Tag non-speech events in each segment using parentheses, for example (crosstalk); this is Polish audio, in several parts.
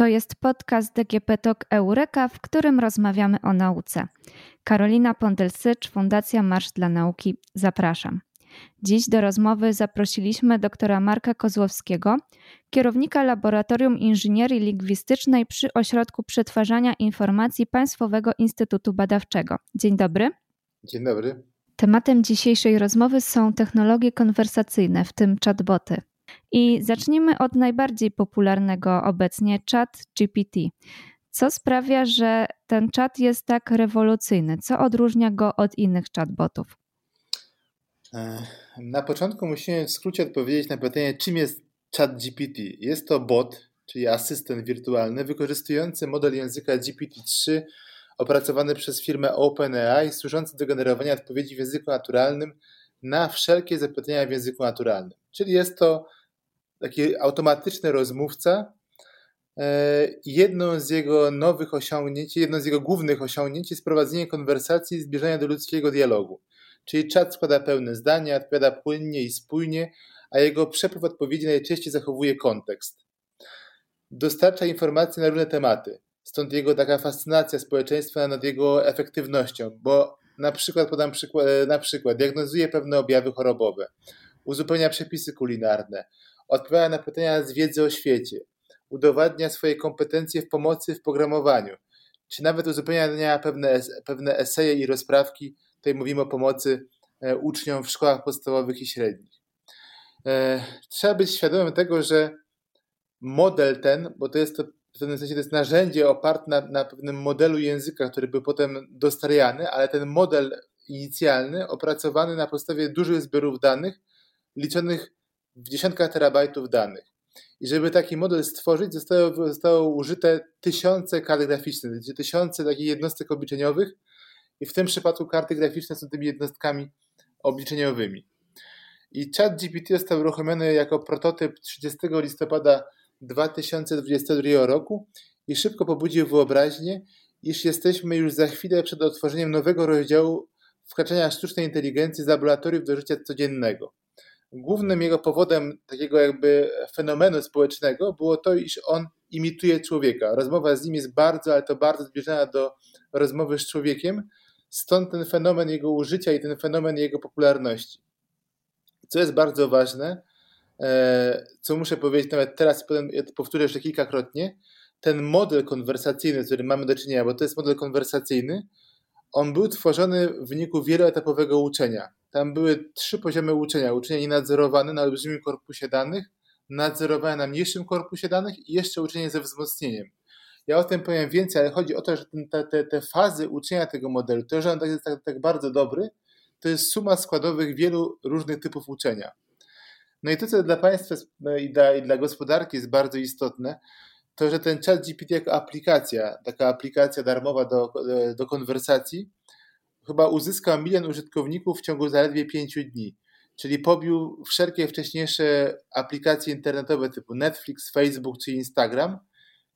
To jest podcast DGP Talk Eureka, w którym rozmawiamy o nauce. Karolina Pondelsycz, Fundacja Marsz dla Nauki. Zapraszam. Dziś do rozmowy zaprosiliśmy doktora Marka Kozłowskiego, kierownika Laboratorium Inżynierii Lingwistycznej przy Ośrodku Przetwarzania Informacji Państwowego Instytutu Badawczego. Dzień dobry. Dzień dobry. Tematem dzisiejszej rozmowy są technologie konwersacyjne, w tym chatboty. I zacznijmy od najbardziej popularnego obecnie chat GPT. Co sprawia, że ten czat jest tak rewolucyjny? Co odróżnia go od innych chatbotów? E, na początku musimy w skrócie odpowiedzieć na pytanie, czym jest ChatGPT. Jest to bot, czyli asystent wirtualny, wykorzystujący model języka GPT-3 opracowany przez firmę OpenAI, służący do generowania odpowiedzi w języku naturalnym na wszelkie zapytania w języku naturalnym. Czyli jest to taki automatyczny rozmówca. E, jedną z jego nowych osiągnięć, jedną z jego głównych osiągnięć jest prowadzenie konwersacji i zbliżania do ludzkiego dialogu. Czyli czat składa pełne zdania, odpowiada płynnie i spójnie, a jego przepływ odpowiedzi najczęściej zachowuje kontekst. Dostarcza informacji na różne tematy, stąd jego taka fascynacja społeczeństwa nad jego efektywnością, bo na przykład podam przykład, na przykład diagnozuje pewne objawy chorobowe, uzupełnia przepisy kulinarne, odpowiada na pytania z wiedzy o świecie, udowadnia swoje kompetencje w pomocy w programowaniu, czy nawet uzupełnia pewne, pewne eseje i rozprawki. Tutaj mówimy o pomocy e, uczniom w szkołach podstawowych i średnich. E, trzeba być świadomym tego, że model ten, bo to jest to w pewnym sensie to jest narzędzie oparte na, na pewnym modelu języka, który był potem dostarjany, ale ten model inicjalny opracowany na podstawie dużych zbiorów danych, liczonych w dziesiątkach terabajtów danych. I żeby taki model stworzyć, zostało, zostało użyte tysiące kart graficznych, tysiące takich jednostek obliczeniowych i w tym przypadku karty graficzne są tymi jednostkami obliczeniowymi. I chat GPT został uruchomiony jako prototyp 30 listopada 2022 roku i szybko pobudził wyobraźnię, iż jesteśmy już za chwilę przed otworzeniem nowego rozdziału wkraczania sztucznej inteligencji z laboratoriów do życia codziennego głównym jego powodem takiego jakby fenomenu społecznego było to, iż on imituje człowieka. Rozmowa z nim jest bardzo, ale to bardzo zbliżona do rozmowy z człowiekiem, stąd ten fenomen jego użycia i ten fenomen jego popularności. Co jest bardzo ważne, e, co muszę powiedzieć nawet teraz, potem powtórzę jeszcze kilkakrotnie, ten model konwersacyjny, z którym mamy do czynienia, bo to jest model konwersacyjny, on był tworzony w wyniku wieloetapowego uczenia. Tam były trzy poziomy uczenia. Uczenie nienadzorowane na olbrzymim korpusie danych, nadzorowane na mniejszym korpusie danych i jeszcze uczenie ze wzmocnieniem. Ja o tym powiem więcej, ale chodzi o to, że te, te, te fazy uczenia tego modelu, to, że on jest tak, tak bardzo dobry, to jest suma składowych wielu różnych typów uczenia. No i to, co dla Państwa no i, dla, i dla gospodarki jest bardzo istotne, to, że ten chat GPT jako aplikacja, taka aplikacja darmowa do, do konwersacji, chyba uzyskał milion użytkowników w ciągu zaledwie pięciu dni. Czyli pobił wszelkie wcześniejsze aplikacje internetowe typu Netflix, Facebook czy Instagram.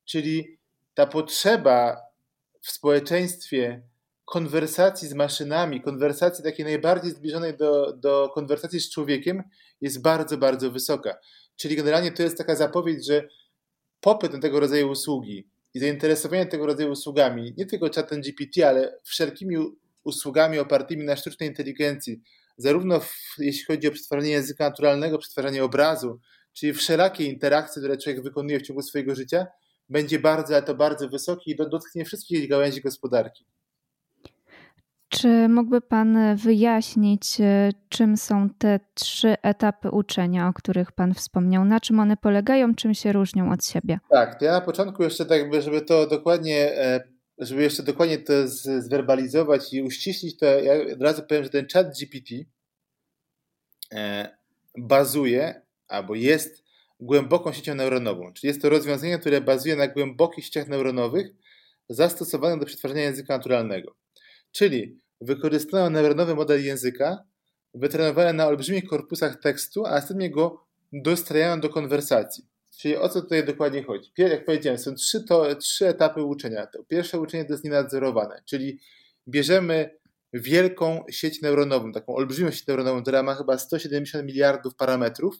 Czyli ta potrzeba w społeczeństwie konwersacji z maszynami, konwersacji takiej najbardziej zbliżonej do, do konwersacji z człowiekiem jest bardzo, bardzo wysoka. Czyli generalnie to jest taka zapowiedź, że popyt na tego rodzaju usługi i zainteresowanie tego rodzaju usługami, nie tylko chatem GPT, ale wszelkimi usługami opartymi na sztucznej inteligencji, zarówno w, jeśli chodzi o przetwarzanie języka naturalnego, przetwarzanie obrazu, czyli wszelakie interakcje, które człowiek wykonuje w ciągu swojego życia, będzie bardzo, ale to bardzo wysoki i dotknie wszystkich gałęzi gospodarki. Czy mógłby Pan wyjaśnić, e, czym są te trzy etapy uczenia, o których Pan wspomniał? Na czym one polegają, czym się różnią od siebie? Tak, to ja na początku jeszcze tak, żeby to dokładnie, e, żeby jeszcze dokładnie to zwerbalizować i uściślić, to ja od razu powiem, że ten chat GPT e, bazuje albo jest głęboką siecią neuronową, czyli jest to rozwiązanie, które bazuje na głębokich sieciach neuronowych zastosowanych do przetwarzania języka naturalnego. Czyli wykorzystują neuronowy model języka, wytrenowany na olbrzymich korpusach tekstu, a następnie go dostrajają do konwersacji. Czyli o co tutaj dokładnie chodzi? Jak powiedziałem, są trzy, to, trzy etapy uczenia. To pierwsze uczenie to jest nienadzorowane, czyli bierzemy wielką sieć neuronową, taką olbrzymią sieć neuronową, która ma chyba 170 miliardów parametrów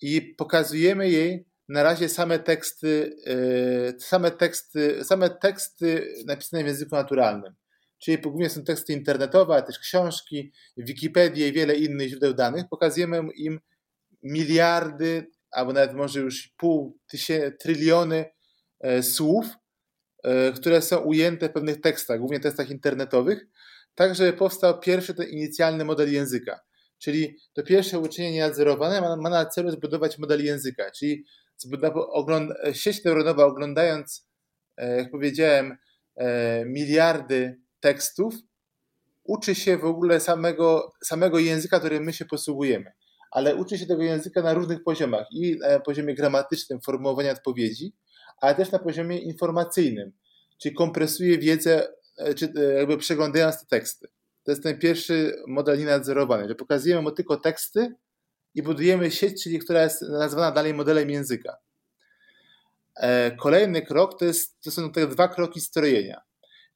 i pokazujemy jej na razie same teksty, e, same teksty, same teksty napisane w języku naturalnym. Czyli głównie są teksty internetowe, ale też książki, Wikipedię i wiele innych źródeł danych. Pokazujemy im miliardy, albo nawet może już pół tysięcy, tryliony e, słów, e, które są ujęte w pewnych tekstach, głównie tekstach internetowych, tak żeby powstał pierwszy ten inicjalny model języka. Czyli to pierwsze uczenie nadzorowane ma, ma na celu zbudować model języka, czyli sieć neuronowa oglądając, e, jak powiedziałem, miliardy tekstów, uczy się w ogóle samego, samego języka, którym my się posługujemy ale uczy się tego języka na różnych poziomach i na poziomie gramatycznym, formułowania odpowiedzi, ale też na poziomie informacyjnym, czyli kompresuje wiedzę, e, czy e, jakby przeglądając te teksty. To jest ten pierwszy model nienadzorowany, że pokazujemy mu tylko teksty i budujemy sieć, czyli która jest nazwana dalej modelem języka. E, kolejny krok to, jest, to są te dwa kroki strojenia.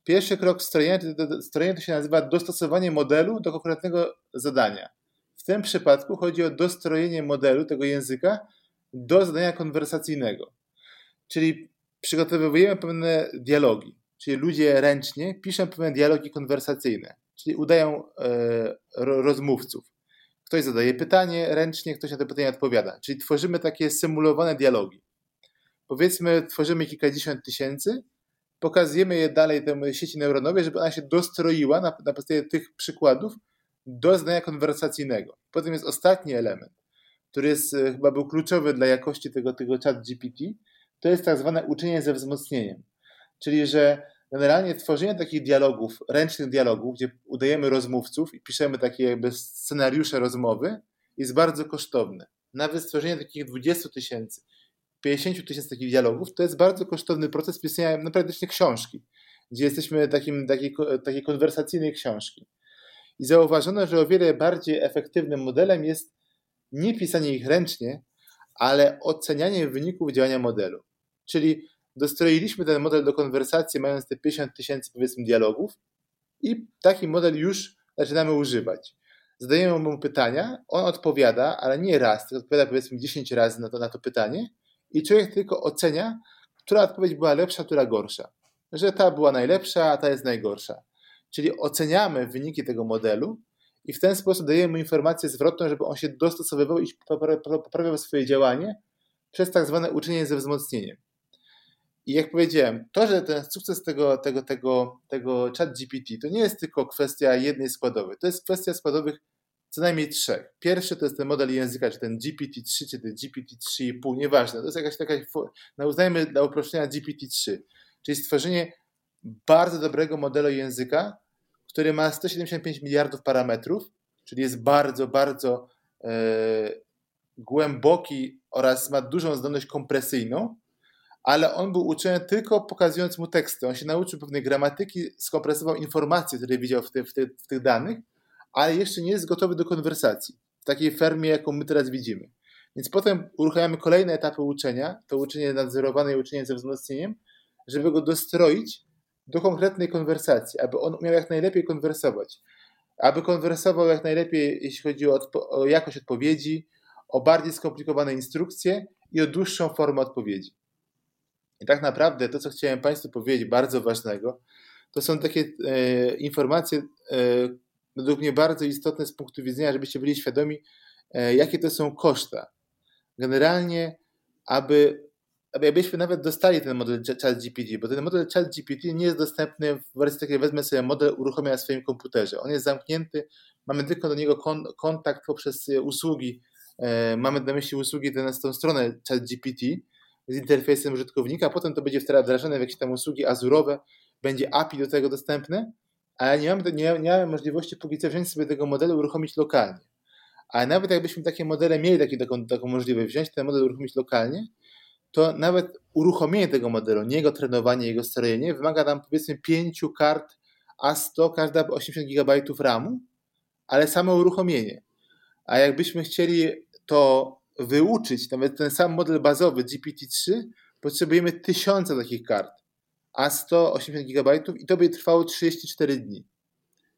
Pierwszy krok strojenia to, to, strojenia to się nazywa dostosowanie modelu do konkretnego zadania. W tym przypadku chodzi o dostrojenie modelu tego języka do zadania konwersacyjnego. Czyli przygotowujemy pewne dialogi, czyli ludzie ręcznie piszą pewne dialogi konwersacyjne, czyli udają e, rozmówców. Ktoś zadaje pytanie ręcznie, ktoś na to pytanie odpowiada. Czyli tworzymy takie symulowane dialogi. Powiedzmy, tworzymy kilkadziesiąt tysięcy, pokazujemy je dalej temu sieci neuronowej, żeby ona się dostroiła na, na podstawie tych przykładów do zdania konwersacyjnego. Potem jest ostatni element, który jest, e, chyba był kluczowy dla jakości tego, tego chat GPT, to jest tak zwane uczenie ze wzmocnieniem. Czyli, że generalnie tworzenie takich dialogów, ręcznych dialogów, gdzie udajemy rozmówców i piszemy takie jakby scenariusze rozmowy, jest bardzo kosztowne. Nawet stworzenie takich 20 tysięcy, 50 tysięcy takich dialogów, to jest bardzo kosztowny proces pisania naprawdę książki, gdzie jesteśmy takim, takiej, takiej konwersacyjnej książki. I zauważono, że o wiele bardziej efektywnym modelem jest nie pisanie ich ręcznie, ale ocenianie wyników działania modelu. Czyli dostroiliśmy ten model do konwersacji, mając te 50 tysięcy powiedzmy dialogów i taki model już zaczynamy używać. Zadajemy mu pytania, on odpowiada, ale nie raz, tylko odpowiada powiedzmy 10 razy na to, na to pytanie i człowiek tylko ocenia, która odpowiedź była lepsza, która gorsza. Że ta była najlepsza, a ta jest najgorsza. Czyli oceniamy wyniki tego modelu i w ten sposób dajemy mu informację zwrotną, żeby on się dostosowywał i poprawiał swoje działanie przez tak zwane uczenie ze wzmocnieniem. I jak powiedziałem, to, że ten sukces tego, tego, tego, tego chat GPT to nie jest tylko kwestia jednej składowej, to jest kwestia składowych co najmniej trzech. Pierwszy to jest ten model języka, czy ten GPT-3, czy ten GPT-3,5, nieważne. To jest jakaś taka, no uznajmy dla uproszczenia GPT-3, czyli stworzenie bardzo dobrego modelu języka, który ma 175 miliardów parametrów, czyli jest bardzo, bardzo e, głęboki oraz ma dużą zdolność kompresyjną, ale on był uczony tylko pokazując mu teksty. On się nauczył pewnej gramatyki, skompresował informacje, które widział w, ty, w, ty, w tych danych, ale jeszcze nie jest gotowy do konwersacji w takiej fermie, jaką my teraz widzimy. Więc potem uruchamiamy kolejne etapy uczenia, to uczenie nadzorowane i uczenie ze wzmocnieniem, żeby go dostroić do konkretnej konwersacji, aby on umiał jak najlepiej konwersować, aby konwersował jak najlepiej, jeśli chodzi o, o jakość odpowiedzi, o bardziej skomplikowane instrukcje i o dłuższą formę odpowiedzi. I tak naprawdę to, co chciałem Państwu powiedzieć, bardzo ważnego, to są takie e, informacje, e, według mnie bardzo istotne z punktu widzenia, żebyście byli świadomi, e, jakie to są koszta. Generalnie, aby abyśmy nawet dostali ten model ChatGPT, bo ten model ChatGPT nie jest dostępny w wersji takiej, wezmę sobie model, uruchomię na swoim komputerze. On jest zamknięty, mamy tylko do niego kon kontakt poprzez usługi, e, mamy na myśli usługi na tą stronę ChatGPT z interfejsem użytkownika, potem to będzie wdrażane w jakieś tam usługi azurowe, będzie API do tego dostępne, ale nie mamy, nie, nie mamy możliwości póki co wziąć sobie tego modelu uruchomić lokalnie. Ale nawet jakbyśmy takie modele mieli taki, taką, taką możliwość, wziąć ten model uruchomić lokalnie, to nawet uruchomienie tego modelu, nie jego trenowanie, jego strojenie, wymaga nam powiedzmy 5 kart A100, każda 80 GB RAMu, ale samo uruchomienie. A jakbyśmy chcieli to wyuczyć, nawet ten sam model bazowy GPT-3, potrzebujemy tysiące takich kart. A100, 80 GB i to by trwało 34 dni.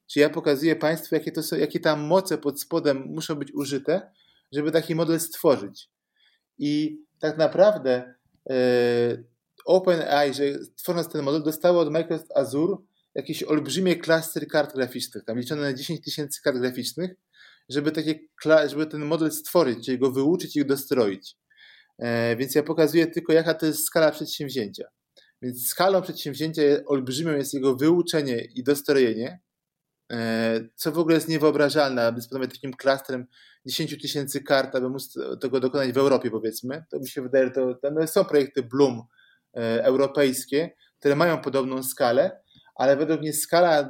Czyli ja pokazuję Państwu, jakie, to są, jakie tam moce pod spodem muszą być użyte, żeby taki model stworzyć. I tak naprawdę e, OpenAI, że tworząc ten model, dostało od Microsoft Azure jakieś olbrzymie klastery kart graficznych, tam liczone na 10 tysięcy kart graficznych, żeby, takie, żeby ten model stworzyć, czyli go wyuczyć i dostroić. E, więc ja pokazuję tylko, jaka to jest skala przedsięwzięcia. Więc skalą przedsięwzięcia olbrzymią jest jego wyuczenie i dostrojenie, co w ogóle jest niewyobrażalne, aby dysponować takim klastrem 10 tysięcy kart, aby móc tego dokonać w Europie, powiedzmy. To mi się wydaje, to, to no są projekty Bloom e, europejskie, które mają podobną skalę, ale według mnie skala e,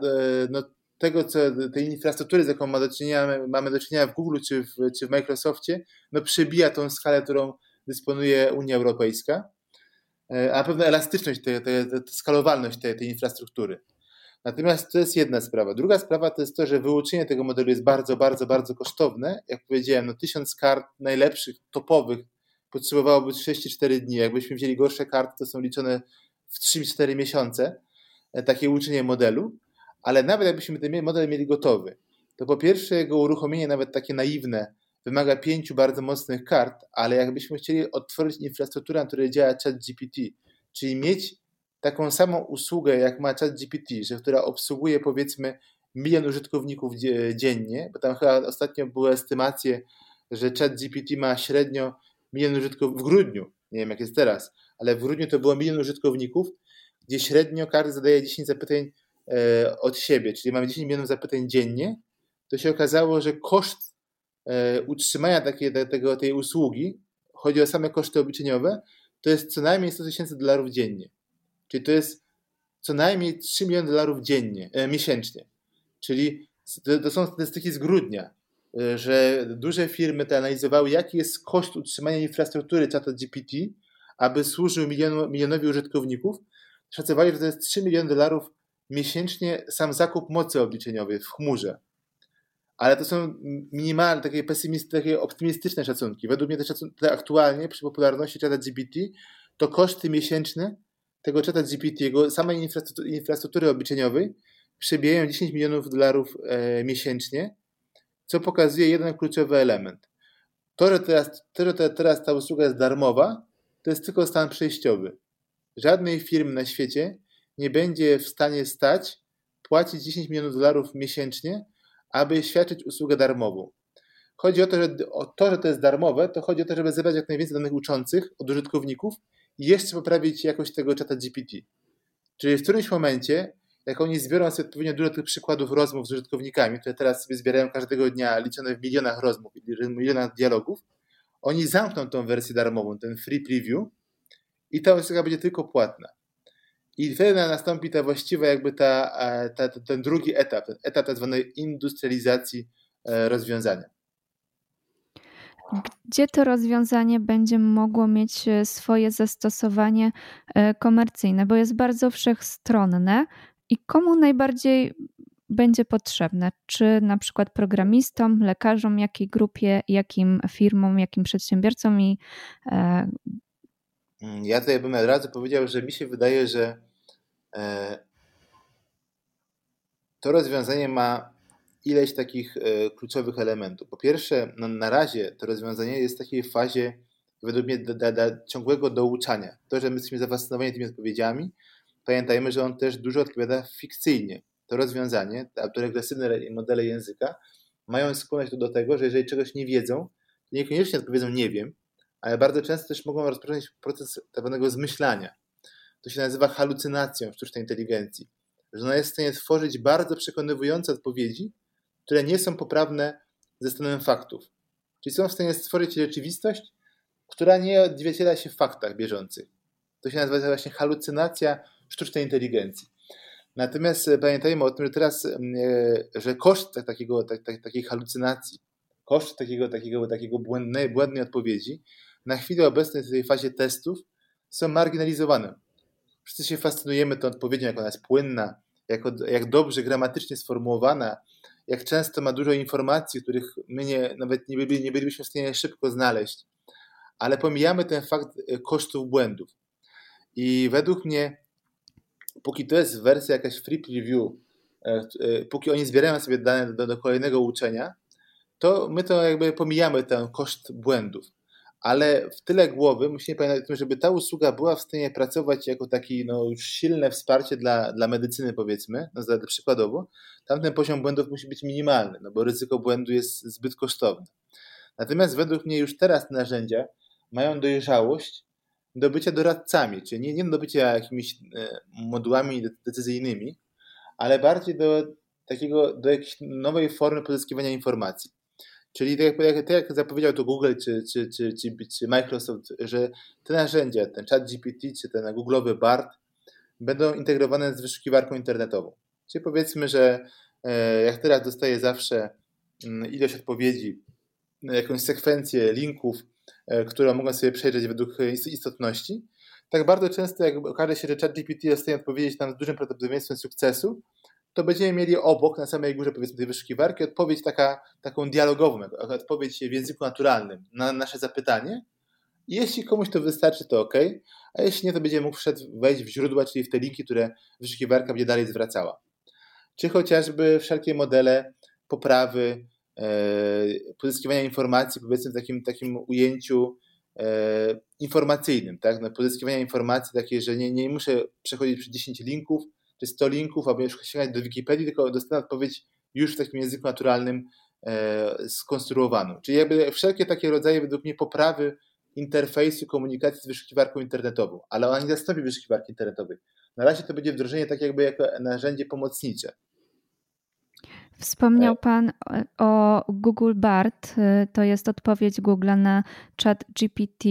no, tego, co, tej infrastruktury, z jaką mamy do czynienia, mamy do czynienia w Google czy w, czy w Microsoftie, no przebija tą skalę, którą dysponuje Unia Europejska, e, a pewna elastyczność, te, te, te, skalowalność tej, tej infrastruktury. Natomiast to jest jedna sprawa. Druga sprawa to jest to, że wyuczenie tego modelu jest bardzo, bardzo, bardzo kosztowne. Jak powiedziałem, no tysiąc kart najlepszych, topowych potrzebowałoby 6-4 dni. Jakbyśmy wzięli gorsze karty, to są liczone w 3-4 miesiące e, takie uczenie modelu. Ale nawet jakbyśmy ten model mieli gotowy, to po pierwsze jego uruchomienie, nawet takie naiwne, wymaga pięciu bardzo mocnych kart, ale jakbyśmy chcieli otworzyć infrastrukturę, na której działa ChatGPT, czyli mieć taką samą usługę, jak ma ChatGPT, że która obsługuje powiedzmy milion użytkowników dziennie, bo tam chyba ostatnio były estymacje, że ChatGPT ma średnio milion użytkowników w grudniu, nie wiem jak jest teraz, ale w grudniu to było milion użytkowników, gdzie średnio każdy zadaje 10 zapytań e, od siebie, czyli mamy 10 milionów zapytań dziennie, to się okazało, że koszt E, utrzymania takiej, tego, tej usługi, chodzi o same koszty obliczeniowe, to jest co najmniej 100 tysięcy dolarów dziennie. Czyli to jest co najmniej 3 miliony dolarów dziennie, e, miesięcznie. Czyli to, to, są statystyki z grudnia, e, że duże firmy te analizowały, jaki jest koszt utrzymania infrastruktury czata GPT, aby służył milion, milionowi użytkowników. Szacowali, że to jest 3 miliony dolarów miesięcznie sam zakup mocy obliczeniowej w chmurze ale to są minimalne, takie pesymistyczne, takie optymistyczne szacunki. Według mnie te, szacunki, te aktualnie przy popularności czata GPT to koszty miesięczne tego czata GPT, jego samej infrastruktury, obliczeniowej przebijają 10 milionów dolarów e, miesięcznie, co pokazuje jeden kluczowy element. To, że teraz, to, że teraz ta usługa jest darmowa, to jest tylko stan przejściowy. Żadnej firmy na świecie nie będzie w stanie stać płacić 10 milionów dolarów miesięcznie aby świadczyć usługę darmową. Chodzi o to, że, o to, że to jest darmowe, to chodzi o to, żeby zebrać jak najwięcej danych uczących od użytkowników jeszcze poprawić jakość tego czata GPT. Czyli w którymś momencie, jak oni zbiorą sobie odpowiednio dużo tych przykładów rozmów z użytkownikami, które teraz sobie zbierają każdego dnia, liczone w milionach rozmów, milionach dialogów, oni zamkną tą wersję darmową, ten free preview i ta usługa będzie tylko płatna. I wtedy nastąpi ta właściwa jakby ta, e, ta, ten drugi etap, ten etap tak zwanej industrializacji e, rozwiązania. Gdzie to rozwiązanie będzie mogło mieć e, swoje zastosowanie komercyjne, bo jest bardzo wszechstronne i komu najbardziej będzie potrzebne? Czy na przykład programistom, lekarzom, jakiej grupie, jakim firmom, jakim przedsiębiorcom i Mm, ja tutaj bym od razu powiedział, że mi się wydaje, że e, to rozwiązanie ma ileś takich e, kluczowych elementów. Po pierwsze, no na razie to rozwiązanie jest w takiej fazie według mnie da, da, ciągłego douczania. To, że my jesteśmy zafascynowani tymi odpowiedziami, pamiętajmy, że on też dużo odpowiada fikcyjnie. To rozwiązanie, te autoregresywne modele języka mają skłonność do tego, że jeżeli czegoś nie wiedzą, to niekoniecznie odpowiedzą nie wiem, ale bardzo często też mogą rozpocząć proces tak zwanego zmyślania. To się nazywa halucynacją sztucznej inteligencji, że ona jest w stanie tworzyć bardzo przekonywujące odpowiedzi, które nie są poprawne ze stanem faktów. Czyli są w stanie stworzyć rzeczywistość, która nie odzwierciedla się w faktach bieżących. To się nazywa właśnie halucynacja sztucznej inteligencji. Natomiast pamiętajmy o tym, że teraz, e, że koszt takiego, tak, tak, takiej halucynacji, koszt takiego, takiego, takiego błędnej, błędnej odpowiedzi na chwilę obecną w tej fazie testów są marginalizowane. Wszyscy się fascynujemy tą odpowiedzią, jak ona jest płynna, jak, jak dobrze gramatycznie sformułowana, jak często ma dużo informacji, których my nie, nawet nie, byli, nie bylibyśmy w stanie szybko znaleźć. Ale pomijamy ten fakt e, kosztów błędów. I według mnie, póki to jest wersja jakaś free preview, e, e, póki oni zbierają sobie dane do, do kolejnego uczenia, to my to jakby pomijamy ten koszt błędów ale w tyle głowy musimy pamiętać o tym, żeby ta usługa była w stanie pracować jako takie no, już silne wsparcie dla, dla medycyny, powiedzmy, no, przykładowo, tamten poziom błędów musi być minimalny, no bo ryzyko błędu jest zbyt kosztowne. Natomiast według mnie już teraz te narzędzia mają dojrzałość do bycia doradcami, czyli nie, nie do bycia jakimiś e, modułami decyzyjnymi, ale bardziej do takiego, do jakiejś nowej formy pozyskiwania informacji. Czyli tak jak, tak jak zapowiedział to Google czy, czy, czy, czy, Microsoft, że te narzędzia, ten chat GPT czy ten Google'owy BART będą integrowane z wyszukiwarką internetową. Czyli powiedzmy, że e, jak teraz dostaję zawsze mm, ilość odpowiedzi, jakąś sekwencję linków, e, które mogą sobie przejrzeć według istotności, tak bardzo często jak okaże się, że ChatGPT jest w stanie odpowiedzieć nam z dużym prawdopodobieństwem sukcesu, to będziemy mieli obok, na samej górze powiedzmy tej wyszukiwarki, odpowiedź taka, taką dialogową, odpowiedź w języku naturalnym na nasze zapytanie. Jeśli komuś to wystarczy, to ok, a jeśli nie, to będzie mógł wejść w źródła, czyli w te linki, które wyszukiwarka będzie dalej zwracała. Czy chociażby wszelkie modele poprawy, e, pozyskiwania informacji, powiedzmy w takim, takim ujęciu e, informacyjnym, tak? No, pozyskiwania informacji takiej, że nie, nie muszę przechodzić przez 10 linków, czy 100 linków, aby sięgać do Wikipedii, tylko dostanę odpowiedź już w takim języku naturalnym e, skonstruowaną. Czyli jakby wszelkie takie rodzaje według mnie poprawy interfejsu komunikacji z wyszukiwarką internetową, ale ona nie zastąpi wyszukiwarki internetowej. Na razie to będzie wdrożenie tak jakby jako narzędzie pomocnicze. Wspomniał e. Pan o Google Bart, e, to jest odpowiedź Google na chat GPT.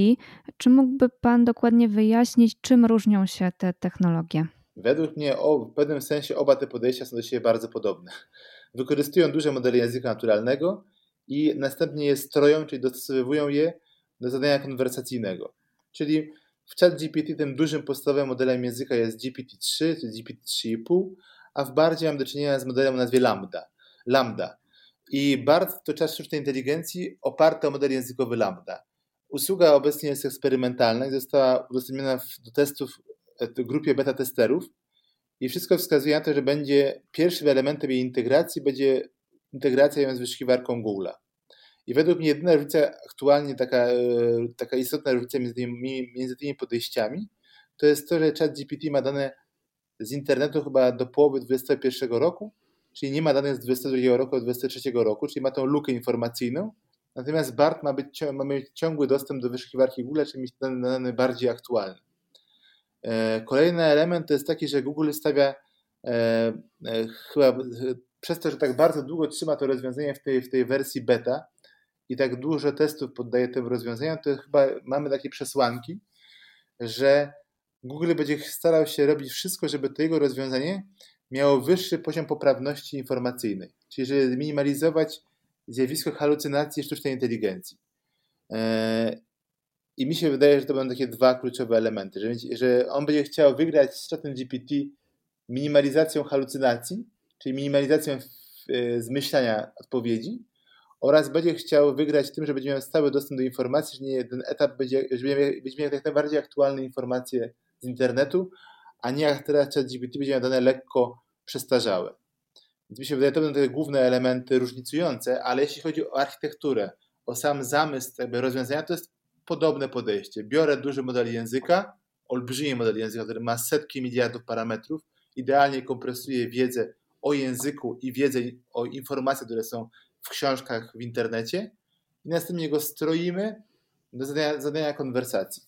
Czy mógłby Pan dokładnie wyjaśnić, czym różnią się te technologie? Według mnie o, w pewnym sensie oba te podejścia są do siebie bardzo podobne. Wykorzystują duże modele języka naturalnego i następnie je stroją, czyli dostosowują je do zadania konwersacyjnego. Czyli w chat GPT tym dużym podstawowym modelem języka jest GPT-3 czy GPT-3,5, a w BARDzie mam do czynienia z modelem o nazwie Lambda. Lambda. I BARD to czas sztucznej inteligencji oparty o model językowy Lambda. Usługa obecnie jest eksperymentalna i została udostępniona do testów grupie beta testerów i wszystko wskazuje na to, że będzie pierwszym elementem jej integracji będzie integracja z wyszukiwarką Google'a. I według mnie jedyna różnica aktualnie, taka, e, taka istotna różnica między tymi, między tymi podejściami, to jest to, że ChatGPT ma dane z internetu chyba do połowy 2021 roku, czyli nie ma danych z 2022 roku do 2023 roku, czyli ma tą lukę informacyjną. Natomiast BART ma, być, ma mieć ciągły dostęp do wyszukiwarki Google, czyli mieć dane, dane bardziej aktualne. E, kolejny element to jest taki, że Google stawia e, e, chyba przez to, że tak bardzo długo trzyma to rozwiązanie w tej, w tej wersji beta i tak dużo testów poddaje tym rozwiązaniom, to chyba mamy takie przesłanki, że Google będzie starał się robić wszystko, żeby to jego rozwiązanie miało wyższy poziom poprawności informacyjnej, czyli żeby minimalizować zjawisko halucynacji sztucznej inteligencji. I mi się wydaje, że to będą takie dwa kluczowe elementy, że, że on będzie chciał wygrać z chatem GPT minimalizacją halucynacji, czyli minimalizacją e, zmyślania odpowiedzi oraz będzie chciał wygrać tym, że będzie miał stały dostęp do informacji, że nie, ten etap będzie, że będzie miał jak najbardziej aktualne informacje z internetu, a nie jak teraz ChatGPT będzie miał dane lekko przestarzałe. Więc mi się wydaje, że to będą te główne elementy różnicujące, ale jeśli chodzi o architekturę, o sam zamysł jakby rozwiązania, to jest podobne podejście. Biorę duży model języka, olbrzymi model języka, który ma setki miliardów parametrów, idealnie kompresuje wiedzę o języku i wiedzę o informacjach, które są w książkach w internecie i następnie go stroimy do zadania, zadania konwersacji.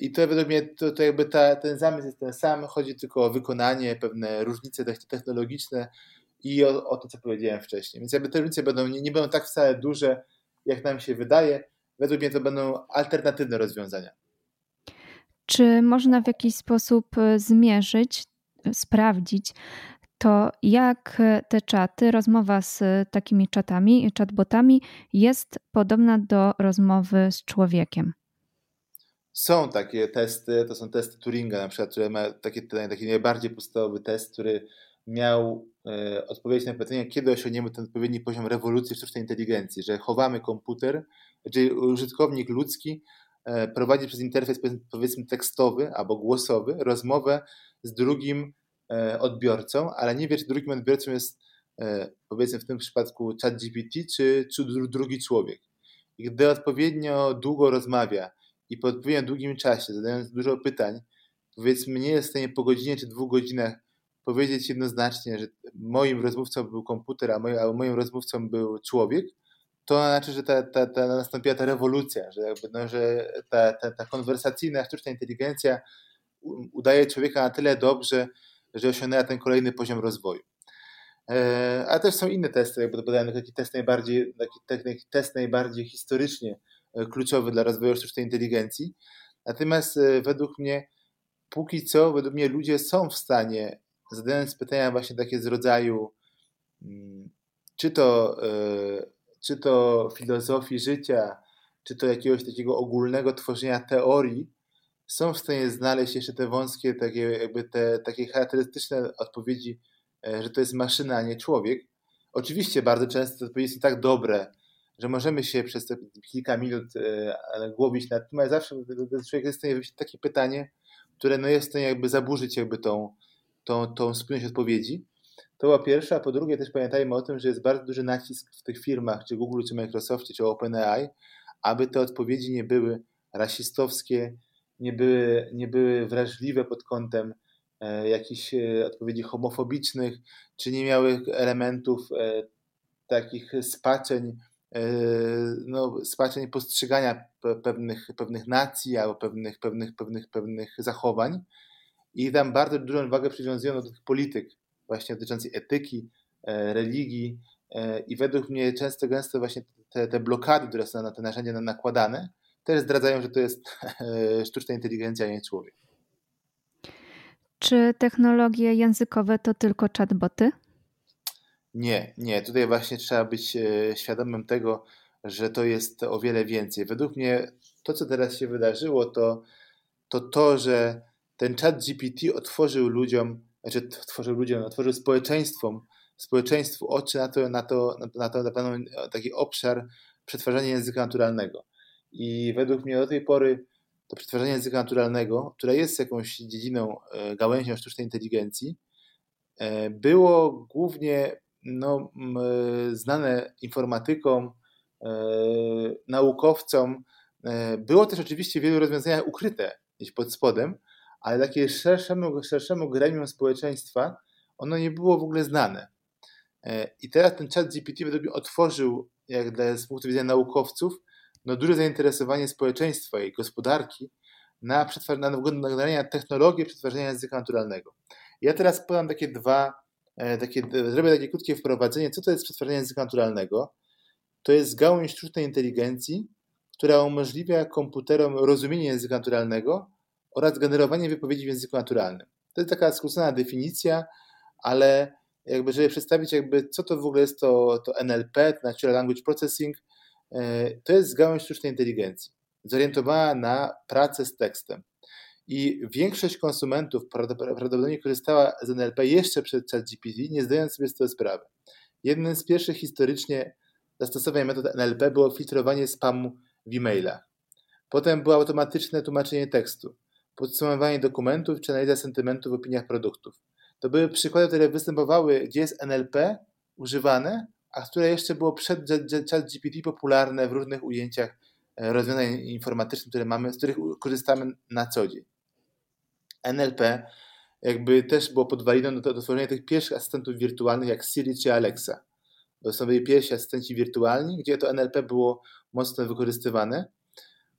I to według mnie to, to jakby ta, ten zamysł jest ten sam, chodzi tylko o wykonanie, pewne różnice technologiczne i o, o to, co powiedziałem wcześniej. Więc jakby te różnice będą, nie, nie będą tak wcale duże, jak nam się wydaje według mnie to będą alternatywne rozwiązania. Czy można w jakiś sposób e, zmierzyć, e, sprawdzić to, jak e, te czaty, rozmowa z takimi czatami, chatbotami jest podobna do rozmowy z człowiekiem? Są takie testy, to są testy Turinga na przykład, które ma taki, taki najbardziej podstawowy test, który miał odpowiedzieć na pytanie, kiedy osiągniemy ten odpowiedni poziom rewolucji sztucznej inteligencji, że chowamy komputer, czyli użytkownik ludzki e, prowadzi przez interfejs powiedzmy tekstowy albo głosowy rozmowę z drugim e, odbiorcą, ale nie wie, czy drugim odbiorcą jest powiedzmy w tym przypadku chat GPT, czy, czy drugi człowiek. i gdy odpowiednio długo rozmawia i po odpowiednio długim czasie, zadając dużo pytań, powiedzmy nie jest w stanie po godzinie czy dwóch godzinach powiedzieć jednoznacznie, że moim rozmówcą był komputer, a moim, a moim rozmówcą był człowiek, to znaczy, że ta, ta, ta nastąpiła ta rewolucja, że, jakby, no, że ta, ta, ta konwersacyjna sztuczna inteligencja udaje człowieka na tyle dobrze, że osiągnęła ten kolejny poziom rozwoju. E, a też są inne testy, jakby podałem taki test najbardziej, taki test najbardziej historycznie e, kluczowy dla rozwoju sztucznej inteligencji. Natomiast e, według mnie, póki co, według mnie ludzie są w stanie, zadając pytania właśnie takie z rodzaju, mm, czy to, czy to filozofii życia, czy to jakiegoś takiego ogólnego tworzenia teorii, są w stanie znaleźć jeszcze te wąskie, takie, jakby te takie charakterystyczne odpowiedzi E, że to jest maszyna, a nie człowiek. Oczywiście bardzo często odpowiedzi są tak dobre, że możemy się przez te kilka minut e, głowić nad tym, ale zawsze człowiek jest w stanie takie pytanie, które no jest w stanie jakby zaburzyć jakby tą, tą, tą spójność odpowiedzi. To była pierwsza, a po drugie też pamiętajmy o tym, że jest bardzo duży nacisk w tych firmach, czy Google, czy Microsoftie, czy OpenAI, aby te odpowiedzi nie były rasistowskie, nie były, nie były wrażliwe pod kątem E, jakichś e, odpowiedzi homofobicznych, czy nie miały elementów e, takich spaczeń, no, spaczeń postrzegania pewnych, pewnych nacji albo pewnych, pewnych, pewnych, pewnych zachowań. I tam bardzo dużą wagę przywiązano do tych polityk, właśnie dotyczących etyki, religii. I według mnie często, gęsto właśnie te, te blokady, które są na te narzędzia nakładane, też zdradzają, że to jest (laughs) sztuczna inteligencja, a nie człowiek. Czy technologie językowe to tylko chatboty? Nie, nie. Tutaj właśnie trzeba być e, świadomym tego, że to jest o wiele więcej. Według mnie to, co teraz się wydarzyło, to to, to że ten chat GPT otworzył ludziom, znaczy otworzył ludziom, otworzył społeczeństwom, społeczeństwu oczy na to, na to, na to, na pewno taki obszar przetwarzania języka naturalnego. I według mnie do tej pory to przetwarzanie języka naturalnego, które jest jakąś dziedziną, e, gałęzią sztucznej inteligencji, e, było głównie no, e, znane informatykom, naukowcom. Było też oczywiście wielu rozwiązaniach ukryte gdzieś pod spodem, ale takie szerszemu, szerszemu gremium społeczeństwa ono nie było w ogóle znane. I teraz ten chat GPT według otworzył, jak dla, z punktu widzenia naukowców, no, duże zainteresowanie społeczeństwa i gospodarki na, na nagrania technologii przetwarzania języka naturalnego. Ja teraz podam takie dwa, e, takie, zrobię takie krótkie wprowadzenie, co to jest przetwarzanie języka naturalnego. To jest gałąź sztucznej inteligencji, która umożliwia komputerom rozumienie języka naturalnego oraz generowanie wypowiedzi w języku naturalnym. To jest taka skrócona definicja, ale jakby, żeby przedstawić jakby, co to w ogóle jest to, to NLP, Natural Language Processing, E, to jest gałąź sztucznej inteligencji, zorientowana na pracę z tekstem. I większość konsumentów prawdopodobnie korzystała z NLP jeszcze przed ChatGPT, nie zdając sobie z tego sprawy. Jednym z pierwszych historycznie zastosowań metod NLP było filtrowanie spamu w e-mailach. Potem było automatyczne tłumaczenie tekstu, podsumowanie dokumentów czy analiza sentymentu w opiniach produktów. To były przykłady, które występowały, gdzie jest NLP używane, a które jeszcze było przed ChatGPT popularne w różnych ujęciach e, rozwiązań informatycznych, które mamy, z których korzystamy na co dzień. NLP jakby też było podwaliną do, do tworzenia tych pierwszych asystentów wirtualnych jak Siri czy Alexa. To są byli pierwsi asystenci wirtualni, gdzie to NLP było mocno wykorzystywane,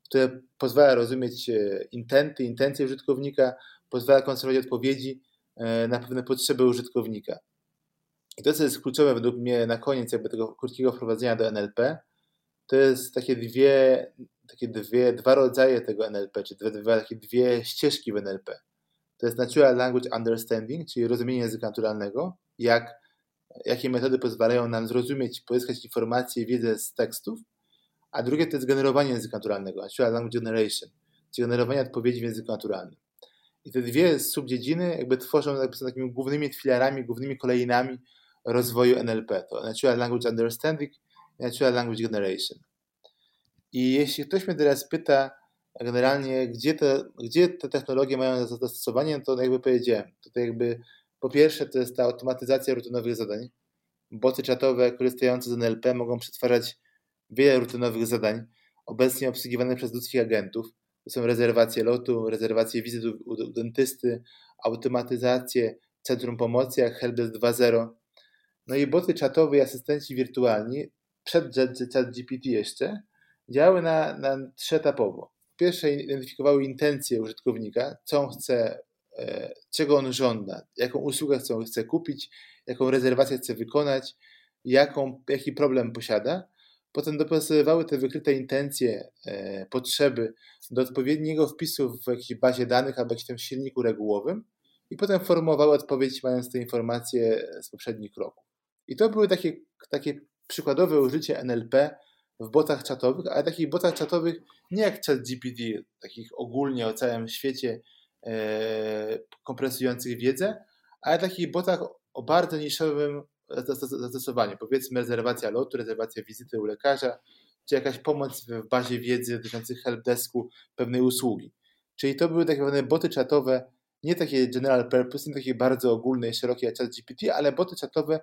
które pozwala rozumieć e, intenty, intencje użytkownika, pozwala konstruować odpowiedzi e, na pewne potrzeby użytkownika. I to, co jest kluczowe według mnie na koniec jakby tego krótkiego wprowadzenia do NLP, to jest takie dwie, takie dwie, dwa rodzaje tego NLP, czy dwie, dwie, takie dwie ścieżki w NLP. To jest Natural Language Understanding, czyli rozumienie języka naturalnego, jak, jakie metody pozwalają nam zrozumieć, pozyskać informacje wiedzę z tekstów, a drugie to jest generowanie języka naturalnego, Natural Language Generation, czyli generowanie odpowiedzi w języku naturalnym. I te dwie subdziedziny jakby tworzą, jakby są takimi głównymi filarami, głównymi kolejnami rozwoju NLP. To Natural Language Understanding i Natural Language Generation. I jeśli ktoś mnie teraz pyta generalnie, gdzie te, gdzie te technologie mają zastosowanie, to jakby powiedziałem, to jakby po pierwsze to jest ta automatyzacja rutynowych zadań. Boty czatowe korzystające z NLP mogą przetwarzać wiele rutynowych zadań, obecnie obsługiwanych przez ludzkich agentów. To są rezerwacje lotu, rezerwacje wizyt u dentysty, automatyzację, centrum pomocy jak Helpdesk 2.0. No i boty czatowe i asystenci wirtualni, przed ChatGPT jeszcze, działały na, na trzyetapowo. Pierwsze identyfikowały intencje użytkownika, co on chce, e, czego on żąda, jaką usługę chce, chce kupić, jaką rezerwację chce wykonać, jaką, jaki problem posiada. Potem dopasowywały te wykryte intencje, e, potrzeby do odpowiedniego wpisu w jakiejś bazie danych albo jakimś tam silniku regułowym i potem formułowały odpowiedź mając te informacje z poprzednich kroków. I to były takie, takie przykładowe użycie NLP w botach czatowych, ale takich botach czatowych nie jak ChatGPT, takich ogólnie o całym świecie e, kompresujących wiedzę, ale takich botach o bardzo niszowym zastosowaniu. Powiedzmy rezerwacja lotu, rezerwacja wizyty u lekarza, czy jakaś pomoc w bazie wiedzy dotyczących helpdesku pewnej usługi. Czyli to były tak zwane boty czatowe, nie takie general purpose, nie takie bardzo ogólne i szerokie jak ChatGPT, ale boty czatowe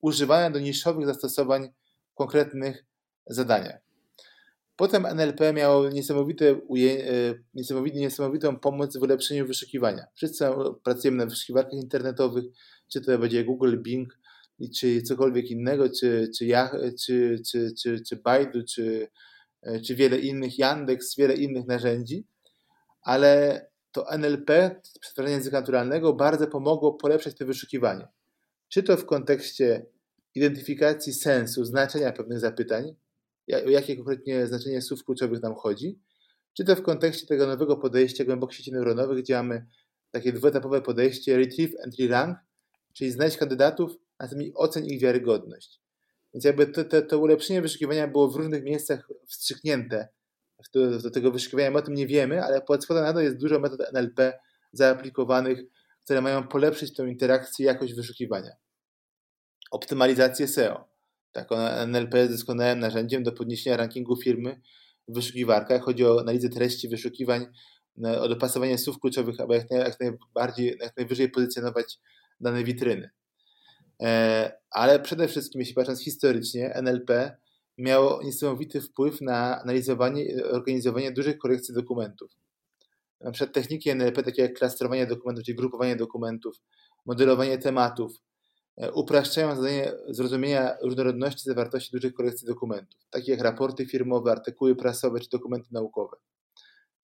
używane do niszowych zastosowań w konkretnych zadaniach. Potem NLP miało niesamowite, e, niesamowite, niesamowitą pomoc w ulepszeniu wyszukiwania. Wszyscy pracujemy na wyszukiwarkach internetowych, czy to będzie Google, Bing, czy cokolwiek innego, czy, czy, czy, czy, czy, czy Baidu, czy, e, czy wiele innych, Yandex, wiele innych narzędzi, ale to NLP, przetwarzanie języka naturalnego, bardzo pomogło polepszać to wyszukiwanie. Czy to w kontekście identyfikacji sensu, znaczenia pewnych zapytań, o jakie konkretnie znaczenie słów kluczowych nam chodzi, czy to w kontekście tego nowego podejścia głębokich sieci neuronowych, gdzie mamy takie dwuetapowe podejście retrieve and re-rank, czyli znaleźć kandydatów, a następnie ocen ich wiarygodność. Więc jakby to, to, to ulepszenie wyszukiwania było w różnych miejscach wstrzyknięte do, do tego wyszukiwania. My o tym nie wiemy, ale pod spodem na to jest dużo metod NLP zaaplikowanych, które mają polepszyć tą interakcję, jakość wyszukiwania. Optymalizację SEO. Tak, NLP jest doskonałym narzędziem do podniesienia rankingu firmy w wyszukiwarkach. Chodzi o analizę treści wyszukiwań, o dopasowanie słów kluczowych, aby jak najbardziej, jak najwyżej pozycjonować dane witryny. E, ale przede wszystkim, jeśli patrząc historycznie, NLP miało niesamowity wpływ na analizowanie i organizowanie dużych korekcji dokumentów. Na przykład techniki NLP, takie jak klastrowanie dokumentów, czyli grupowanie dokumentów, modelowanie tematów, e, upraszczają zadanie zrozumienia różnorodności zawartości dużych korekcji dokumentów, takie jak raporty firmowe, artykuły prasowe czy dokumenty naukowe.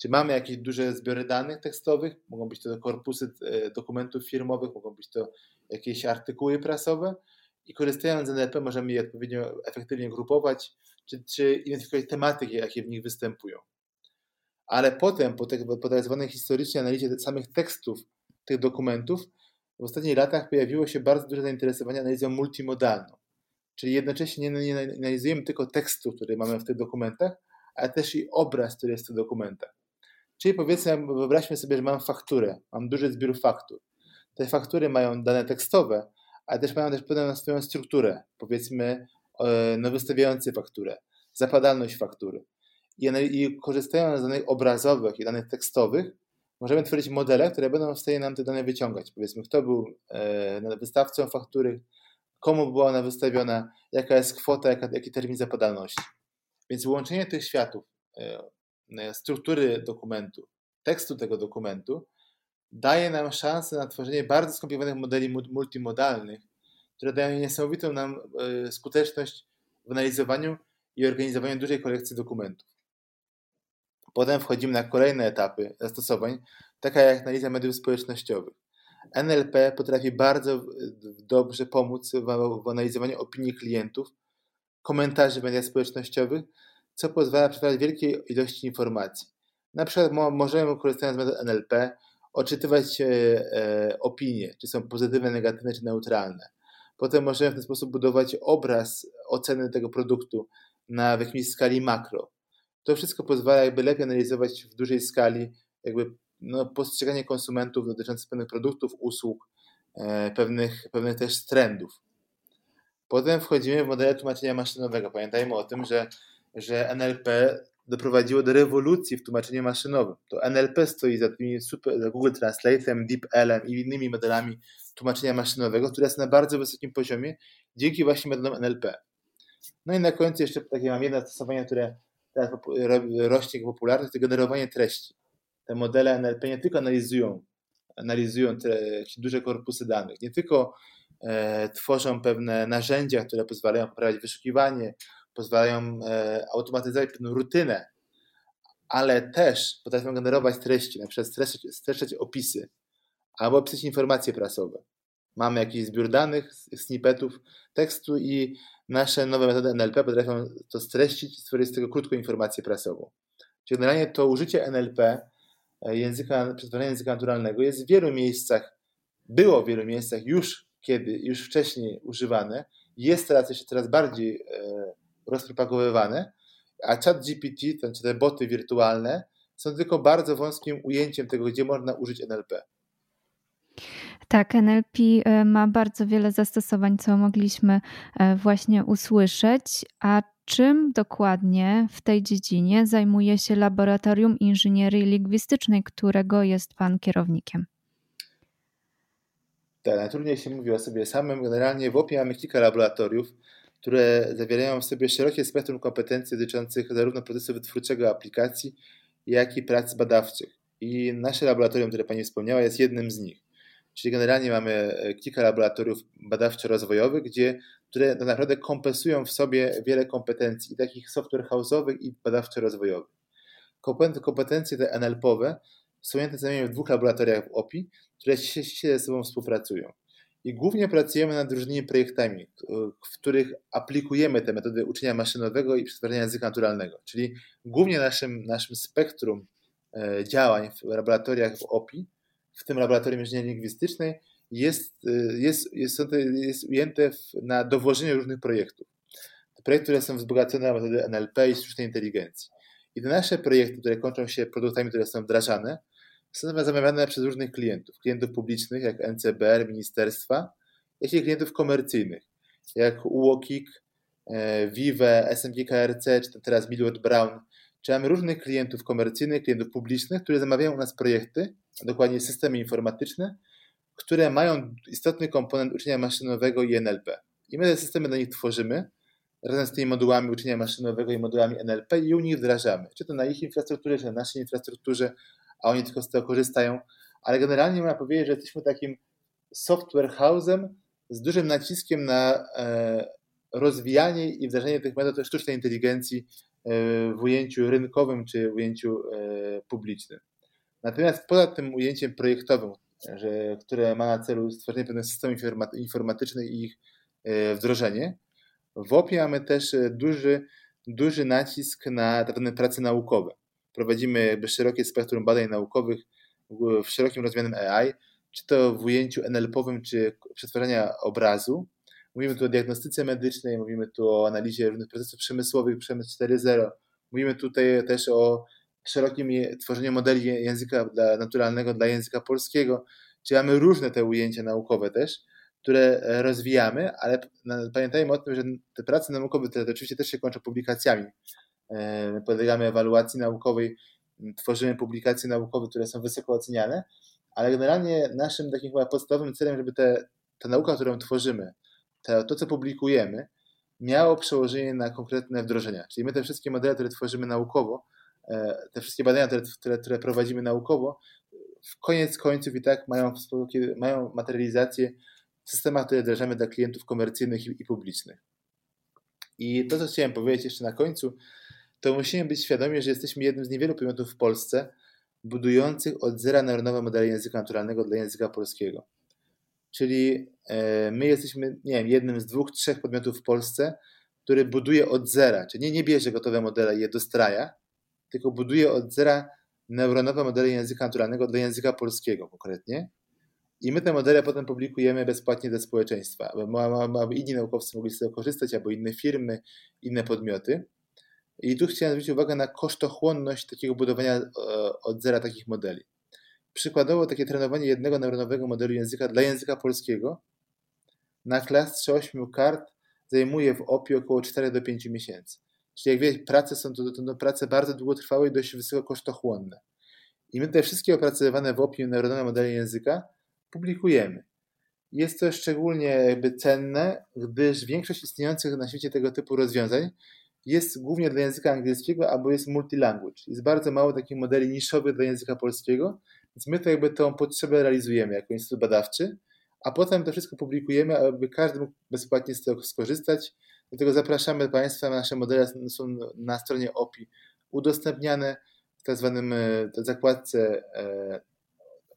Czy mamy jakieś duże zbiory danych tekstowych? Mogą być to korpusy e, dokumentów firmowych, mogą być to jakieś artykuły prasowe i korzystając z NLP możemy je odpowiednio efektywnie grupować, czy, czy identyfikować tematyki, jakie w nich występują. Ale potem, po, te, po tak zwanej historycznej analizie samych tekstów tych dokumentów, w ostatnich latach pojawiło się bardzo duże zainteresowanie analizą multimodalną. Czyli jednocześnie nie, nie, nie analizujemy tylko tekstu, który mamy w tych dokumentach, ale też i obraz, który jest w tych dokumentach. Czyli powiedzmy, wyobraźmy sobie, że mam fakturę, mam duży zbiór faktur. Te faktury mają dane tekstowe, ale też mają też pewną swoją strukturę, powiedzmy e, no, wystawiający fakturę, zapadalność faktury. I, I korzystając z danych obrazowych i danych tekstowych, możemy tworzyć modele, które będą w stanie nam te dane wyciągać. Powiedzmy, kto był e, wystawcą faktury, komu była ona wystawiona, jaka jest kwota, jaka, jaki termin zapadalności. Więc łączenie tych światów, e, struktury dokumentu, tekstu tego dokumentu, daje nam szansę na tworzenie bardzo skomplikowanych modeli multimodalnych, które dają niesamowitą nam e, skuteczność w analizowaniu i organizowaniu dużej kolekcji dokumentów. Potem wchodzimy na kolejne etapy zastosowań, taka jak analiza mediów społecznościowych. NLP potrafi bardzo dobrze pomóc w, analizowaniu opinii klientów, komentarzy w mediach społecznościowych, co pozwala przetrawić wielkiej ilości informacji. Na przykład możemy, korzystając z metod NLP, odczytywać e, opinie, czy są pozytywne, negatywne, czy neutralne. Potem możemy w ten sposób budować obraz oceny tego produktu na w jakiejś skali makro. To wszystko pozwala jakby lepiej analizować w dużej skali jakby no, postrzeganie konsumentów dotyczących pewnych produktów, usług, e, pewnych, pewnych też trendów. Potem wchodzimy w modele tłumaczenia maszynowego. Pamiętajmy o tym, że, że NLP doprowadziło do rewolucji w tłumaczeniu maszynowym. To NLP stoi za tymi super, za Google Translate'em, DeepL'em i innymi modelami tłumaczenia maszynowego, które są na bardzo wysokim poziomie dzięki właśnie metodom NLP. No i na końcu jeszcze takie mam jedno zastosowanie, które teraz rośnie popularność, to generowanie treści. Te modele NLP nie tylko analizują, analizują te duże korpusy danych, nie tylko e, tworzą pewne narzędzia, które pozwalają poprawiać wyszukiwanie, pozwalają e, automatyzować pewną rutynę, ale też potrafią generować treści, na przykład streszczać, opisy albo pisać informacje prasowe. Mamy jakiś zbiór danych, snippetów tekstu i nasze nowe metody NLP potrafią to streścić i stworzyć z tego krótką informację prasową. Czyli generalnie to użycie NLP, e, języka, przetwarzania języka naturalnego jest w wielu miejscach, było w wielu miejscach już kiedy, już wcześniej używane, jest teraz jeszcze coraz bardziej e, rozpropagowywane, a chat GPT, czy te boty wirtualne, są tylko bardzo wąskim ujęciem tego, gdzie można użyć NLP. Tak, NLP e, ma bardzo wiele zastosowań, co mogliśmy e, właśnie usłyszeć. A czym dokładnie w tej dziedzinie zajmuje się Laboratorium Inżynierii Lingwistycznej, którego jest Pan kierownikiem? Tak, najtrudniej się mówi o sobie samym. Generalnie w OPI mamy kilka laboratoriów, które zawierają w sobie szerokie spektrum kompetencji dotyczących zarówno procesu wytwórczego aplikacji, jak i prac badawczych. I nasze laboratorium, które Pani wspomniała, jest jednym z nich. Czyli generalnie mamy e, kilka laboratoriów badawczo-rozwojowych, gdzie, które tak naprawdę kompensują w sobie wiele kompetencji, takich software house'owych i badawczo-rozwojowych. Kompetencje te NLP-owe są w dwóch laboratoriach w OPI, które ściśle ze sobą współpracują. I głównie pracujemy nad różnymi projektami, w których aplikujemy te metody uczenia maszynowego i przetwarzania języka naturalnego. Czyli głównie naszym, naszym spektrum e, działań w laboratoriach w OPI w tym laboratorium inżynierii lingwistycznej jest, y, jest, jest, jest ujęte w, na dowożenie różnych projektów. Projekty, które są wzbogacone na metody NLP i sztucznej inteligencji. I te nasze projekty, które kończą się produktami, które są wdrażane, są zamawiane przez różnych klientów. Klientów publicznych, jak NCBR, ministerstwa, jak i klientów komercyjnych, jak UOKiK, e, Vive, SMG KRC, czy teraz Millward Brown. Czy mamy różnych klientów komercyjnych, klientów publicznych, którzy zamawiają u nas projekty, a dokładnie systemy informatyczne, które mają istotny komponent uczenia maszynowego i NLP. I my te systemy dla nich tworzymy razem z tymi modułami uczenia maszynowego i modułami NLP i u nich wdrażamy. Czy to na ich infrastrukturze, czy na naszej infrastrukturze, a oni tylko z tego korzystają. Ale generalnie można powiedzieć, że jesteśmy takim software house'em z dużym naciskiem na e, rozwijanie i wdrażanie tych metod sztucznej inteligencji e, w ujęciu rynkowym czy w ujęciu e, publicznym. Natomiast poza tym ujęciem projektowym, że, które ma na celu stworzenie pewnych systemów informatycznych i ich wdrożenie, w OPI mamy też duży, duży nacisk na pewne prace naukowe. Prowadzimy jakby szerokie spektrum badań naukowych w szerokim rozumianym AI, czy to w ujęciu NLP-owym, czy przetwarzania obrazu. Mówimy tu o diagnostyce medycznej, mówimy tu o analizie różnych procesów przemysłowych, przemysł 4.0. Mówimy tutaj też o szerokim tworzeniu modeli języka dla, naturalnego dla języka polskiego. Czyli mamy różne te ujęcia naukowe też, które e, rozwijamy, ale pamiętajmy o tym, że te prace naukowe, te oczywiście też się kończą publikacjami. E, podlegamy ewaluacji naukowej, tworzymy publikacje naukowe, które są wysoko oceniane, ale generalnie naszym takim chyba podstawowym celem, żeby te, ta nauka, którą tworzymy, to, to co publikujemy, miało przełożenie na konkretne wdrożenia. Czyli my te wszystkie modele, które tworzymy naukowo, E, te wszystkie badania, które, które prowadzimy naukowo, w koniec końców i tak mają, mają materializację w systemach, które wdrażamy dla klientów komercyjnych i, i publicznych. I to, co chciałem powiedzieć jeszcze na końcu, to musimy być świadomi, że jesteśmy jednym z niewielu podmiotów w Polsce budujących od zera neuronowe modele języka naturalnego dla języka polskiego. Czyli e, my jesteśmy, nie wiem, jednym z dwóch, trzech podmiotów w Polsce, który buduje od zera, czyli nie, nie bierze gotowe modele i je dostraja, tylko buduje od zera neuronowe modele języka naturalnego dla języka polskiego konkretnie. I my te modele potem publikujemy bezpłatnie dla społeczeństwa, aby inni naukowcy mogli z tego korzystać, albo inne firmy, inne podmioty. I tu chciałem zwrócić uwagę na kosztochłonność takiego budowania e, od zera takich modeli. Przykładowo takie trenowanie jednego neuronowego modelu języka dla języka polskiego na klastrze 8 kart zajmuje w OPI około 4 do 5 miesięcy. Czyli jak widać, prace są to, to, to prace bardzo długotrwałe i dość wysoko kosztochłonne. I my te wszystkie opracowywane w opinii neuronowe modele języka publikujemy. jest to szczególnie jakby cenne, gdyż większość istniejących na świecie tego typu rozwiązań jest głównie dla języka angielskiego albo jest multilanguage. Jest bardzo mało takich modeli niszowych dla języka polskiego, więc my to jakby tą potrzebę realizujemy jako Instytut Badawczy, a potem to wszystko publikujemy, aby każdy mógł bezpłatnie z tego skorzystać. Dlatego zapraszamy Państwa, nasze modele są na stronie OPI udostępniane w tak zwanym e, zakładce e,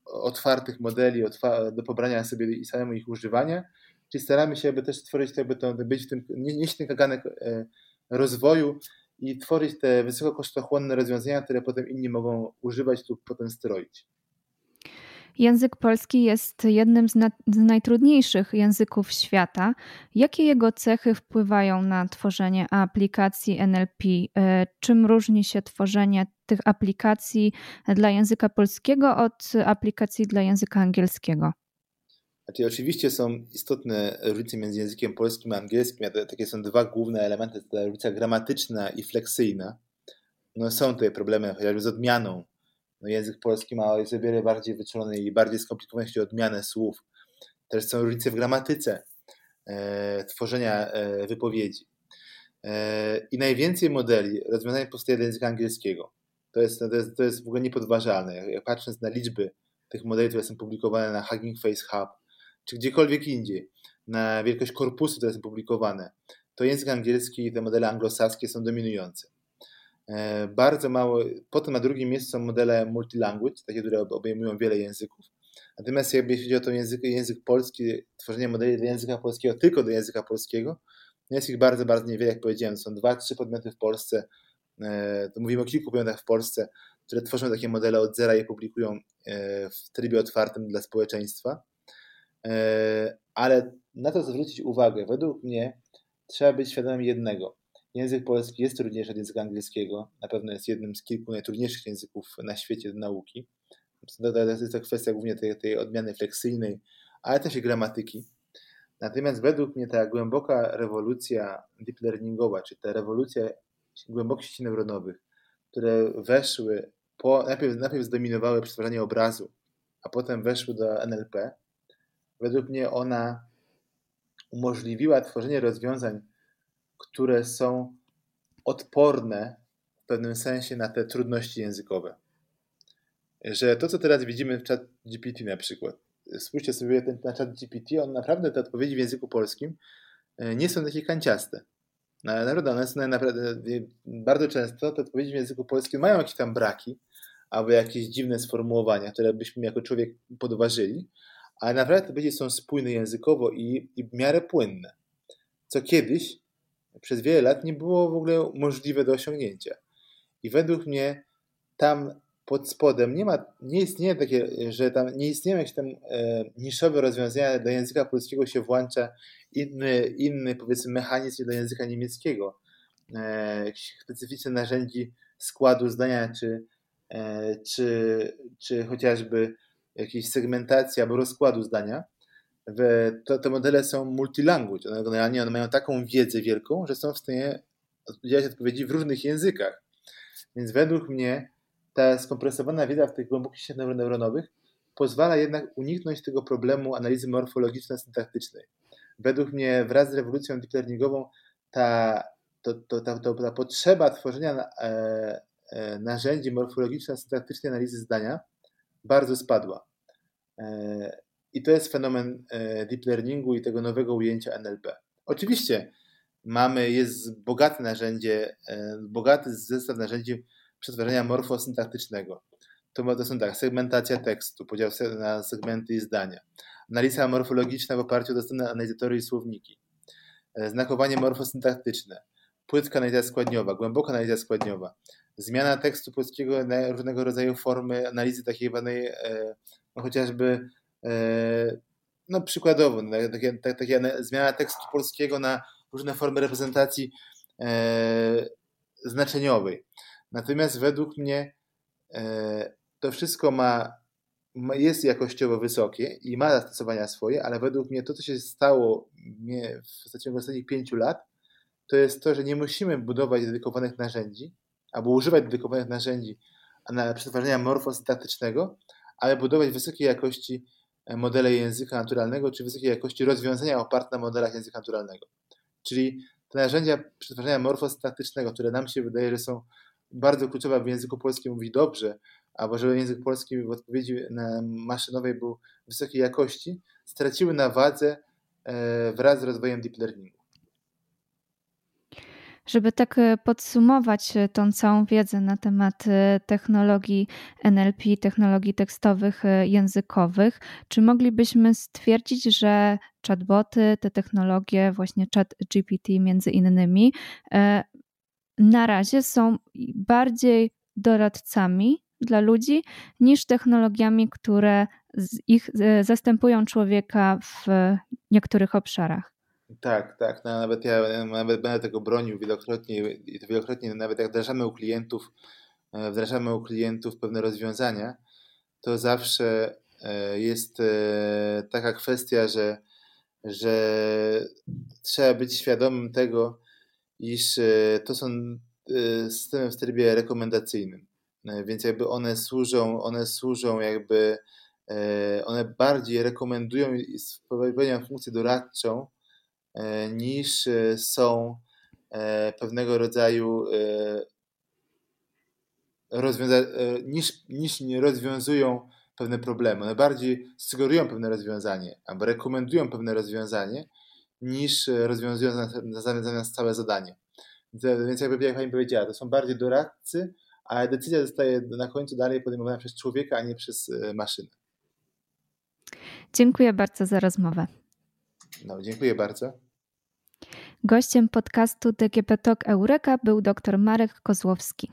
otwartych modeli do pobrania sobie i samemu ich używania. Czyli staramy się, aby też stworzyć, aby to, być w tym, nieść ten kaganek e, rozwoju i tworzyć te wysokokosztochłonne rozwiązania, które potem inni mogą używać lub potem stroić. Język polski jest jednym z, na, z, najtrudniejszych języków świata. Jakie jego cechy wpływają na tworzenie aplikacji NLP? E, czym różni się tworzenie tych aplikacji dla języka polskiego od aplikacji dla języka angielskiego? Znaczy, oczywiście są istotne różnice między językiem polskim a angielskim. Takie są dwa główne elementy: to różnica gramatyczna i fleksyjna. No, są tutaj problemy chociażby z odmianą no język polski ma o wiele bardziej wyczulony i bardziej skomplikowany, jeśli odmianę słów. Też są różnice w gramatyce e, tworzenia e, wypowiedzi. E, I najwięcej modeli rozwiązań powstaje dla języka angielskiego. To jest, to jest, to jest w ogóle niepodważalne. Jak, jak patrząc na liczby tych modeli, które są publikowane na Hugging Face Hub, czy gdziekolwiek indziej, na wielkość korpusu, które są publikowane, to język angielski i te modele anglosaskie są dominujące. E, bardzo mało, potem na drugim miejscu są modele multilanguage, takie, które obejmują wiele języków. Natomiast jakby jeśli chodzi o to język, język polski, tworzenie modeli języka polskiego tylko do języka polskiego, jest ich bardzo, bardzo niewiele, jak powiedziałem. Są dwa, trzy podmioty w Polsce, e, to mówimy o kilku podmiotach w Polsce, które tworzą takie modele od zera i publikują e, w trybie otwartym dla społeczeństwa. Ale na to zwrócić uwagę, według mnie trzeba być świadomym jednego – Język polski jest trudniejszy od języka angielskiego. Na pewno jest jednym z kilku najtrudniejszych języków na świecie do nauki. To jest to kwestia głównie tej, tej odmiany fleksyjnej, ale też i gramatyki. Natomiast według mnie ta głęboka rewolucja deep learningowa, czy ta rewolucja głębokich sieci neuronowych, które weszły, po, najpierw, najpierw zdominowały przetwarzanie obrazu, a potem weszły do NLP, według mnie ona umożliwiła tworzenie rozwiązań które są odporne w pewnym sensie na te trudności językowe. Że to, co teraz widzimy w chat GPT na przykład, spójrzcie sobie ten, na chat GPT, on naprawdę te odpowiedzi w języku polskim e, nie są takie kanciaste. Naprawdę one są naprawdę, bardzo często te odpowiedzi w języku polskim mają jakieś tam braki, albo jakieś dziwne sformułowania, które byśmy jako człowiek podważyli, ale naprawdę te odpowiedzi są spójne językowo i, i w miarę płynne. Co kiedyś przez wiele lat nie było w ogóle możliwe do osiągnięcia. I według mnie tam pod spodem nie ma, nie istnieje takie, że tam nie istnieją jakieś tam e, niszowe rozwiązania, do języka polskiego się włącza inny, inny powiedzmy mechanizm do języka niemieckiego. E, specyficzne narzędzi składu zdania, czy, e, czy, czy chociażby jakiejś segmentacji albo rozkładu zdania to, te modele są multilanguage. One generalnie one mają taką wiedzę wielką, że są w stanie udzielać odpowiedzi w różnych językach. Więc według mnie ta skompresowana wiedza w tych głębokich sieciach neuronowych pozwala jednak uniknąć tego problemu analizy morfologiczno-syntaktycznej. Według mnie wraz z rewolucją deep learningową ta, to, to, ta, to, ta potrzeba tworzenia e, e, narzędzi morfologiczno-syntaktycznej analizy zdania bardzo spadła. E, i to jest fenomen e, deep learningu i tego nowego ujęcia NLP. Oczywiście mamy, jest bogate narzędzie, e, bogaty zestaw narzędzi przetwarzania morfosyntaktycznego. To, to są tak, segmentacja tekstu, podział na segmenty i zdania, analiza morfologiczna w oparciu o dostępne analizatory i słowniki, znakowanie morfosyntaktyczne, płytka analiza składniowa, głęboka analiza składniowa, zmiana tekstu polskiego na różnego rodzaju formy analizy takiej zwanej no chociażby E, no przykładowo, no, takie, takie zmiana tekstu polskiego na różne formy reprezentacji e, znaczeniowej. Natomiast według mnie e, to wszystko ma, jest jakościowo wysokie i ma zastosowania swoje, ale według mnie to, co się stało w ostatnich pięciu lat, to jest to, że nie musimy budować dedykowanych narzędzi albo używać dedykowanych narzędzi na przetwarzania morfosyntaktycznego, ale budować wysokiej jakości modele języka naturalnego, czy wysokiej jakości rozwiązania oparte na modelach języka naturalnego. Czyli te narzędzia przetwarzania morfostatycznego, które nam się wydaje, że są bardzo kluczowe w języku polskim mówi dobrze, albo żeby język polski w odpowiedzi maszynowej był wysokiej jakości, straciły na wadze e, wraz z rozwojem deep learningu. Żeby tak e, podsumować e, tą całą wiedzę na temat technologii NLP, technologii tekstowych, językowych, czy moglibyśmy stwierdzić, że chatboty, te technologie, właśnie chat GPT między innymi, na razie są bardziej doradcami dla ludzi niż technologiami, które ich e, zastępują człowieka w niektórych obszarach. Tak, tak. No, nawet ja nawet będę tego bronił wielokrotnie i to wielokrotnie, nawet jak wdrażamy u klientów, e, wdrażamy u klientów pewne rozwiązania, to zawsze e, jest taka kwestia, że, że trzeba być świadomym tego, iż to są systemy w trybie rekomendacyjnym. E, więc jakby one służą, one służą jakby, e, one bardziej rekomendują i spełniają funkcję doradczą e, niż są pewnego rodzaju rozwiąza- niż, niż nie rozwiązują pewne problemy. One bardziej sugerują pewne rozwiązanie albo rekomendują pewne rozwiązanie niż rozwiązują zamiast całe zadanie. Więc jakby jak Pani powiedziała, to są bardziej doradcy, a decyzja zostaje na końcu dalej podejmowana przez człowieka, a nie przez e, maszynę. Dziękuję bardzo za rozmowę. No, dziękuję bardzo. Gościem podcastu DGP Talk Eureka był dr Marek Kozłowski.